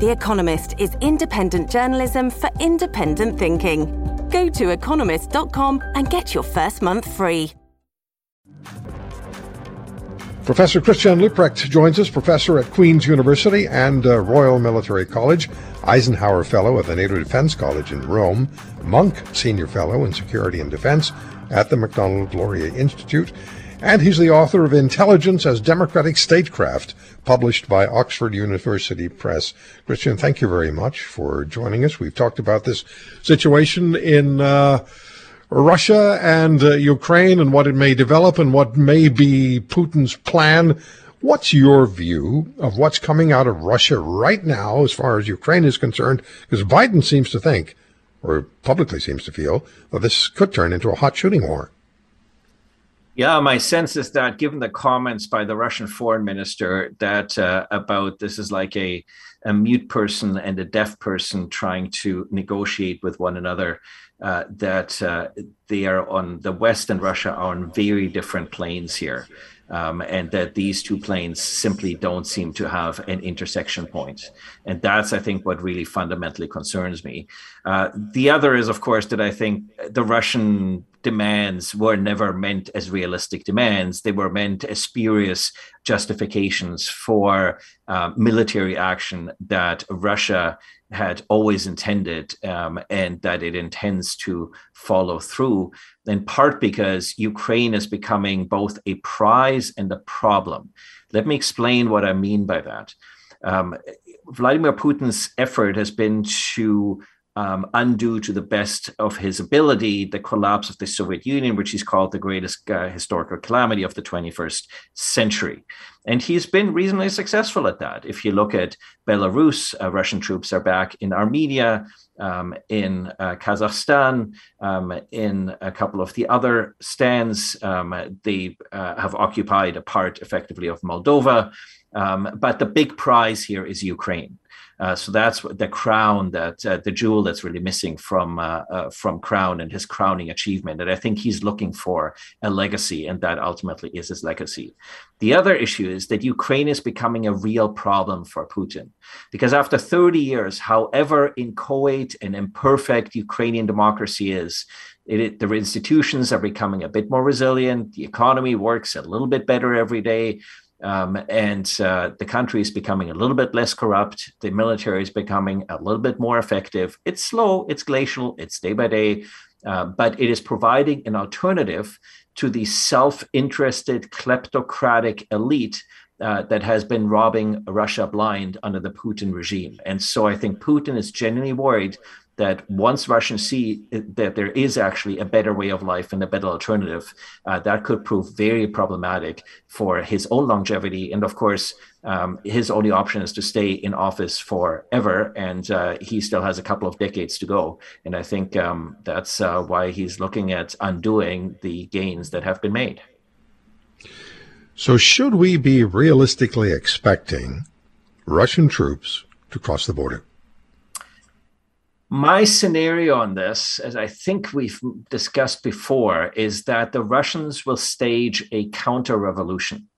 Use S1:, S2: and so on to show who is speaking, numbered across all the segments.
S1: The Economist is independent journalism for independent thinking. Go to economist.com and get your first month free.
S2: Professor Christian Leuprecht joins us, professor at Queen's University and uh, Royal Military College, Eisenhower Fellow at the NATO Defense College in Rome, Munk Senior Fellow in Security and Defense at the Macdonald Laurier Institute, and he's the author of Intelligence as Democratic Statecraft, published by Oxford University Press. Christian, thank you very much for joining us. We've talked about this situation in uh, Russia and uh, Ukraine and what it may develop and what may be Putin's plan. What's your view of what's coming out of Russia right now as far as Ukraine is concerned? Because Biden seems to think, or publicly seems to feel, that this could turn into a hot shooting war.
S3: Yeah, my sense is that given the comments by the Russian foreign minister that uh, about this is like a, a mute person and a deaf person trying to negotiate with one another, uh, that uh, they are on the West and Russia are on very different planes here. Um, and that these two planes simply don't seem to have an intersection point. And that's, I think, what really fundamentally concerns me. Uh, the other is, of course, that I think the Russian demands were never meant as realistic demands. They were meant as spurious justifications for uh, military action that Russia had always intended um, and that it intends to follow through, in part because Ukraine is becoming both a prize and a problem. Let me explain what I mean by that. Um, Vladimir Putin's effort has been to um, undo to the best of his ability the collapse of the Soviet Union, which he's called the greatest uh, historical calamity of the 21st century. And he's been reasonably successful at that. If you look at Belarus, uh, Russian troops are back in Armenia, um, in uh, Kazakhstan, um, in a couple of the other stands. Um, they uh, have occupied a part effectively of Moldova. Um, but the big prize here is Ukraine. Uh, so that's the crown that uh, the jewel that's really missing from uh, uh, from Crown and his crowning achievement. And I think he's looking for a legacy, and that ultimately is his legacy. The other issue is that Ukraine is becoming a real problem for Putin, because after 30 years, however inchoate and imperfect Ukrainian democracy is, it, the institutions are becoming a bit more resilient. The economy works a little bit better every day. Um, and uh, the country is becoming a little bit less corrupt. The military is becoming a little bit more effective. It's slow, it's glacial, it's day by day, uh, but it is providing an alternative to the self interested kleptocratic elite uh, that has been robbing Russia blind under the Putin regime. And so I think Putin is genuinely worried that once Russians see that there is actually a better way of life and a better alternative, uh, that could prove very problematic for his own longevity. And of course, um, his only option is to stay in office forever, and uh, he still has a couple of decades to go. And I think um, that's uh, why he's looking at undoing the gains that have been made.
S2: So, should we be realistically expecting Russian troops to cross the border?
S3: My scenario on this, as I think we've discussed before, is that the Russians will stage a counter revolution.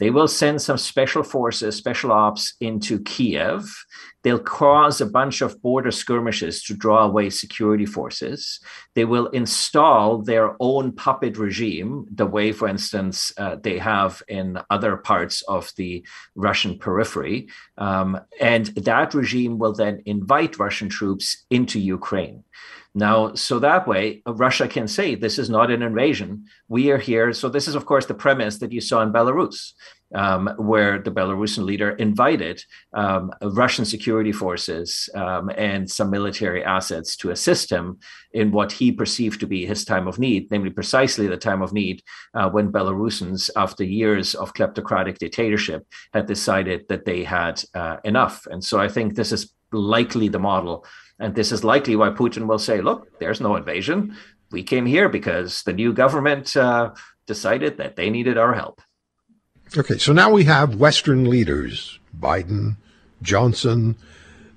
S3: They will send some special forces, special ops into Kiev. They'll cause a bunch of border skirmishes to draw away security forces. They will install their own puppet regime, the way, for instance, uh, they have in other parts of the Russian periphery. Um, and that regime will then invite Russian troops into Ukraine. Now, so that way, uh, Russia can say this is not an invasion. We are here. So, this is, of course, the premise that you saw in Belarus, um, where the Belarusian leader invited um, Russian security forces um, and some military assets to assist him in what he perceived to be his time of need, namely precisely the time of need uh, when Belarusians, after years of kleptocratic dictatorship, had decided that they had uh, enough. And so, I think this is likely the model. And this is likely why Putin will say, look, there's no invasion. We came here because the new government uh, decided that they needed our help.
S2: Okay, so now we have Western leaders Biden, Johnson,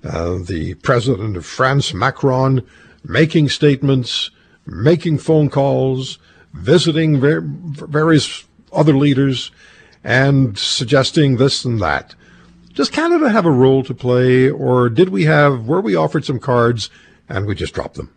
S2: uh, the president of France, Macron, making statements, making phone calls, visiting ver- various other leaders, and suggesting this and that. Does Canada have a role to play, or did we have, were we offered some cards and we just dropped them?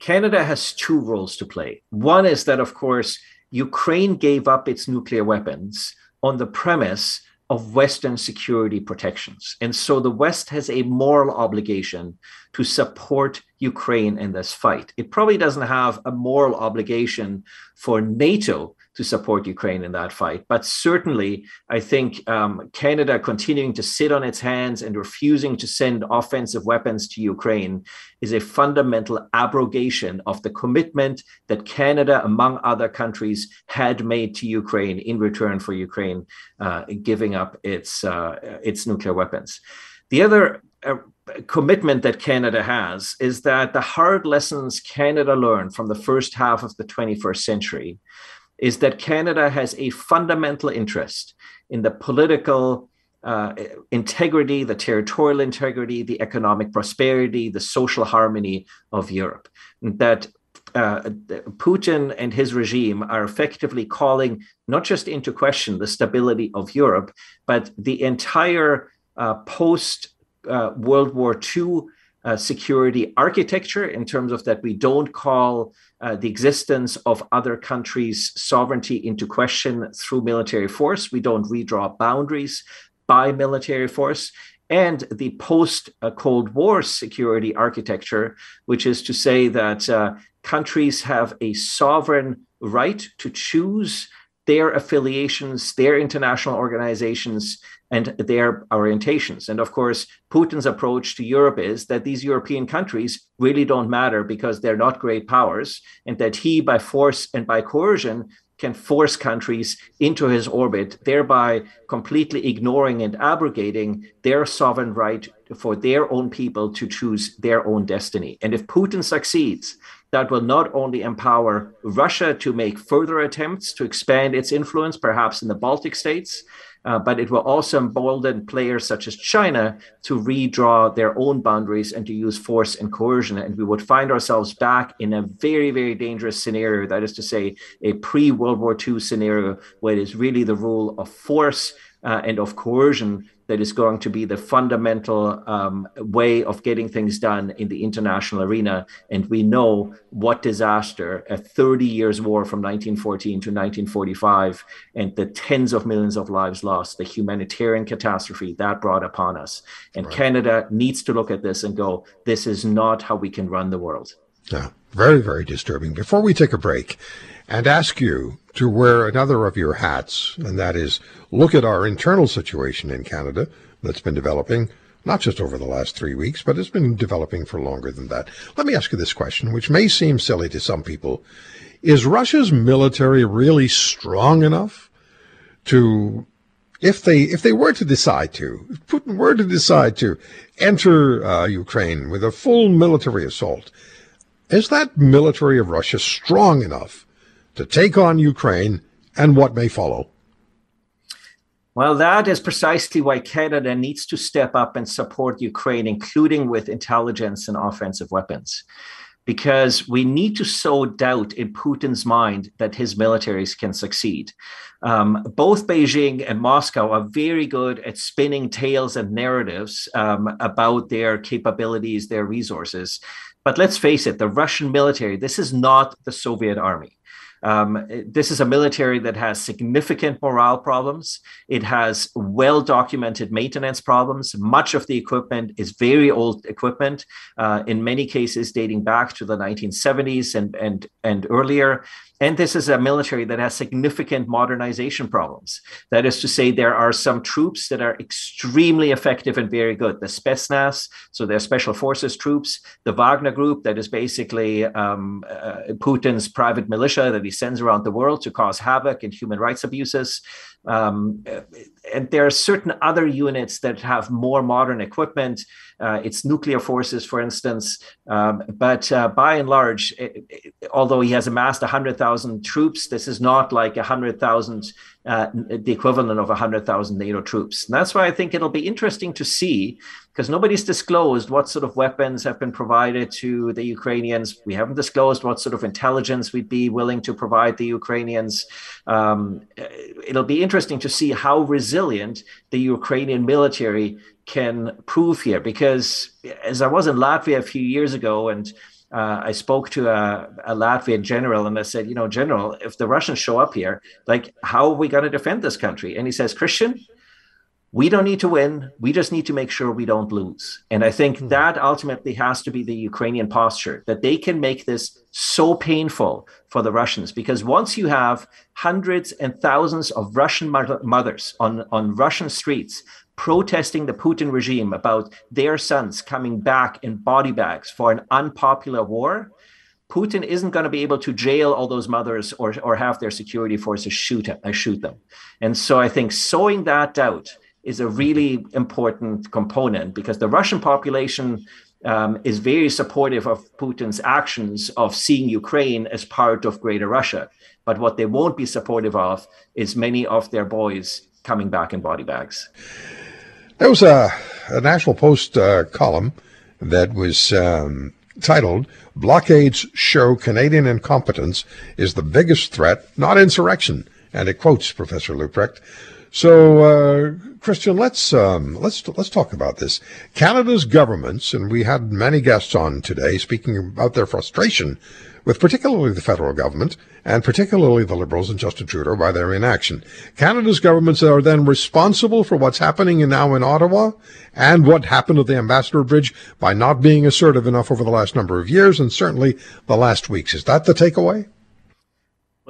S3: Canada has two roles to play. One is that, of course, Ukraine gave up its nuclear weapons on the premise of Western security protections. And so the West has a moral obligation to support Ukraine in this fight. It probably doesn't have a moral obligation for NATO to support Ukraine in that fight. But certainly, I think um, Canada continuing to sit on its hands and refusing to send offensive weapons to Ukraine is a fundamental abrogation of the commitment that Canada, among other countries, had made to Ukraine in return for Ukraine uh, giving up its uh, its nuclear weapons. The other uh, commitment that Canada has is that the hard lessons Canada learned from the first half of the 21st century is that Canada has a fundamental interest in the political uh, integrity, the territorial integrity, the economic prosperity, the social harmony of Europe. That uh, Putin and his regime are effectively calling not just into question the stability of Europe, but the entire uh, post uh, World War II uh, security architecture in terms of that we don't call uh, the existence of other countries' sovereignty into question through military force. We don't redraw boundaries by military force. And the post Cold War security architecture, which is to say that uh, countries have a sovereign right to choose their affiliations, their international organizations, and their orientations. And of course, Putin's approach to Europe is that these European countries really don't matter because they're not great powers, and that he, by force and by coercion, can force countries into his orbit, thereby completely ignoring and abrogating their sovereign right for their own people to choose their own destiny. And if Putin succeeds, that will not only empower Russia to make further attempts to expand its influence, perhaps in the Baltic states, uh, but it will also embolden players such as China to redraw their own boundaries and to use force and coercion. And we would find ourselves back in a very, very dangerous scenario. That is to say, a pre World War II scenario where it is really the rule of force uh, and of coercion that is going to be the fundamental um, way of getting things done in the international arena. And we know what disaster a 30 years war from 1914 to 1945 and the tens of millions of lives lost, the humanitarian catastrophe that brought upon us. And right. Canada needs to look at this and go, this is not how we can run the world.
S2: Yeah, very, very disturbing. Before we take a break, and ask you to wear another of your hats, and that is look at our internal situation in Canada that's been developing, not just over the last three weeks, but it's been developing for longer than that. Let me ask you this question, which may seem silly to some people. Is Russia's military really strong enough to, if they, if they were to decide to, if Putin were to decide to enter uh, Ukraine with a full military assault, is that military of Russia strong enough to take on Ukraine and what may follow?
S3: Well, that is precisely why Canada needs to step up and support Ukraine, including with intelligence and offensive weapons. Because we need to sow doubt in Putin's mind that his militaries can succeed. Um, both Beijing and Moscow are very good at spinning tales and narratives um, about their capabilities, their resources. But let's face it, the Russian military, this is not the Soviet army. Um, this is a military that has significant morale problems. It has well documented maintenance problems. Much of the equipment is very old equipment, uh, in many cases dating back to the 1970s and, and, and earlier. And this is a military that has significant modernization problems. That is to say, there are some troops that are extremely effective and very good. The Spetsnaz, so they're special forces troops, the Wagner group, that is basically um, uh, Putin's private militia that he sends around the world to cause havoc and human rights abuses. Um, and there are certain other units that have more modern equipment. Uh, it's nuclear forces, for instance. Um, but uh, by and large, it, it, although he has amassed 100,000 troops, this is not like 100,000, uh, the equivalent of 100,000 NATO troops. And that's why I think it'll be interesting to see because nobody's disclosed what sort of weapons have been provided to the Ukrainians. We haven't disclosed what sort of intelligence we'd be willing to provide the Ukrainians. Um, it'll be interesting to see how resilient the Ukrainian military can prove here. Because as I was in Latvia a few years ago, and uh, I spoke to a, a, Latvian general and I said, you know, General, if the Russians show up here, like, how are we going to defend this country? And he says, Christian, we don't need to win. We just need to make sure we don't lose. And I think mm-hmm. that ultimately has to be the Ukrainian posture that they can make this so painful for the Russians. Because once you have hundreds and thousands of Russian mothers on, on Russian streets protesting the Putin regime about their sons coming back in body bags for an unpopular war, Putin isn't going to be able to jail all those mothers or, or have their security forces shoot, uh, shoot them. And so I think sowing that doubt is a really important component because the Russian population um, is very supportive of Putin's actions of seeing Ukraine as part of Greater Russia. But what they won't be supportive of is many of their boys coming back in body bags.
S2: There was a, a National Post uh, column that was um, titled Blockades Show Canadian Incompetence is the Biggest Threat, Not Insurrection. And it quotes Professor Leuprecht. So, uh, Christian, let's um, let's let's talk about this. Canada's governments, and we had many guests on today speaking about their frustration with particularly the federal government and particularly the Liberals and Justin Trudeau by their inaction. Canada's governments are then responsible for what's happening now in Ottawa and what happened at the Ambassador Bridge by not being assertive enough over the last number of years and certainly the last weeks. Is that the takeaway?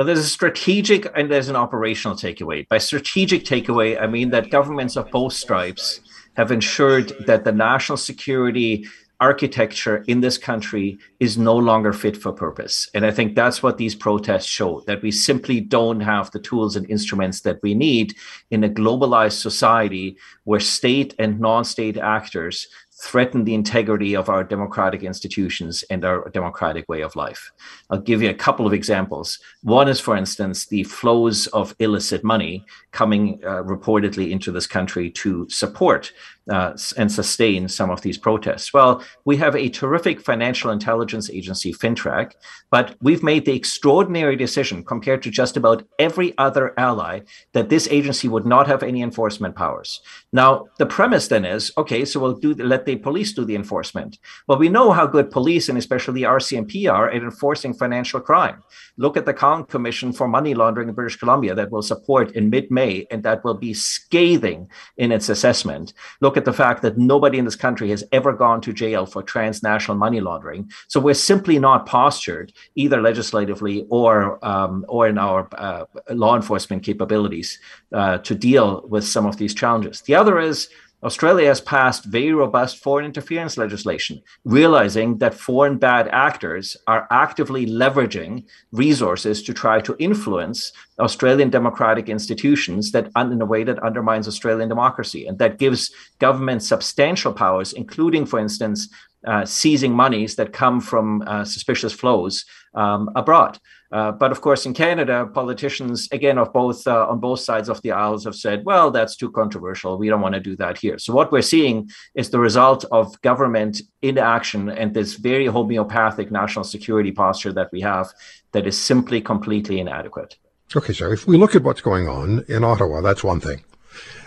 S3: Well, there's a strategic and there's an operational takeaway. By strategic takeaway, I mean that governments of both stripes have ensured that the national security architecture in this country is no longer fit for purpose. And I think that's what these protests show that we simply don't have the tools and instruments that we need in a globalized society where state and non state actors threaten the integrity of our democratic institutions and our democratic way of life. I'll give you a couple of examples. One is, for instance, the flows of illicit money coming uh, reportedly into this country to support uh, and sustain some of these protests? Well, we have a terrific financial intelligence agency, FINTRAC, but we've made the extraordinary decision compared to just about every other ally that this agency would not have any enforcement powers. Now, the premise then is okay, so we'll do let the police do the enforcement. Well, we know how good police and especially the RCMP are at enforcing financial crime. Look at the Cullen Commission for Money Laundering in British Columbia that will support in mid May and that will be scathing in its assessment. Look at the fact that nobody in this country has ever gone to jail for transnational money laundering. So we're simply not postured either legislatively or um, or in our uh, law enforcement capabilities uh, to deal with some of these challenges. The other is Australia has passed very robust foreign interference legislation, realizing that foreign bad actors are actively leveraging resources to try to influence Australian democratic institutions that in a way that undermines Australian democracy and that gives government substantial powers, including, for instance, uh, seizing monies that come from uh, suspicious flows um, abroad. Uh, but of course, in Canada, politicians, again, of both uh, on both sides of the aisles, have said, "Well, that's too controversial. We don't want to do that here." So what we're seeing is the result of government inaction and this very homeopathic national security posture that we have, that is simply completely inadequate.
S2: Okay, so if we look at what's going on in Ottawa, that's one thing.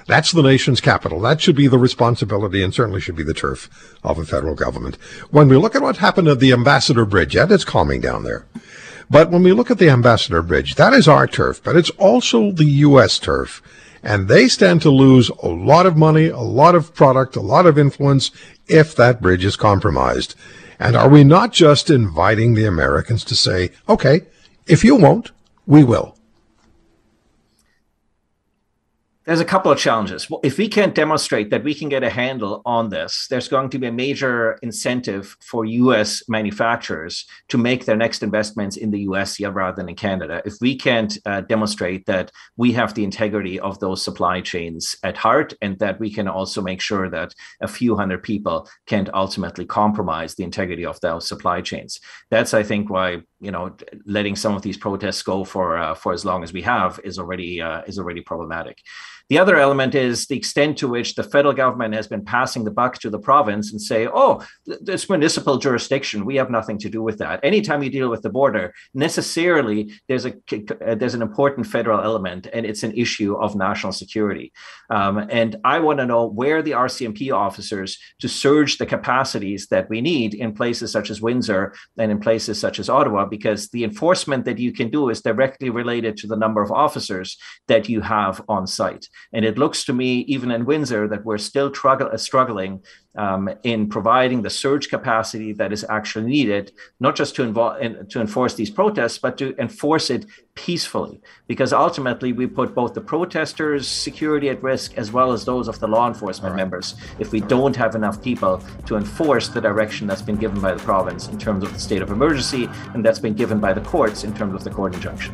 S2: That's the nation's capital. That should be the responsibility and certainly should be the turf of a federal government. When we look at what happened at the Ambassador Bridge, yeah, it's calming down there. But when we look at the Ambassador Bridge, that is our turf, but it's also the U.S. turf. And they stand to lose a lot of money, a lot of product, a lot of influence if that bridge is compromised. And are we not just inviting the Americans to say, okay, if you won't, we will?
S3: There's a couple of challenges. If we can't demonstrate that we can get a handle on this, there's going to be a major incentive for US manufacturers to make their next investments in the US rather than in Canada. If we can't uh, demonstrate that we have the integrity of those supply chains at heart and that we can also make sure that a few hundred people can't ultimately compromise the integrity of those supply chains. That's, I think, why you know letting some of these protests go for uh, for as long as we have is already uh, is already problematic. The other element is the extent to which the federal government has been passing the buck to the province and say, oh, this municipal jurisdiction, we have nothing to do with that. Anytime you deal with the border, necessarily there's a there's an important federal element and it's an issue of national security. Um, and I want to know where the RCMP officers to surge the capacities that we need in places such as Windsor and in places such as Ottawa, because the enforcement that you can do is directly related to the number of officers that you have on site. And it looks to me, even in Windsor, that we're still uh, struggling um, in providing the surge capacity that is actually needed, not just to, involve, to enforce these protests, but to enforce it peacefully. Because ultimately, we put both the protesters' security at risk as well as those of the law enforcement right. members if we don't have enough people to enforce the direction that's been given by the province in terms of the state of emergency and that's been given by the courts in terms of the court injunction.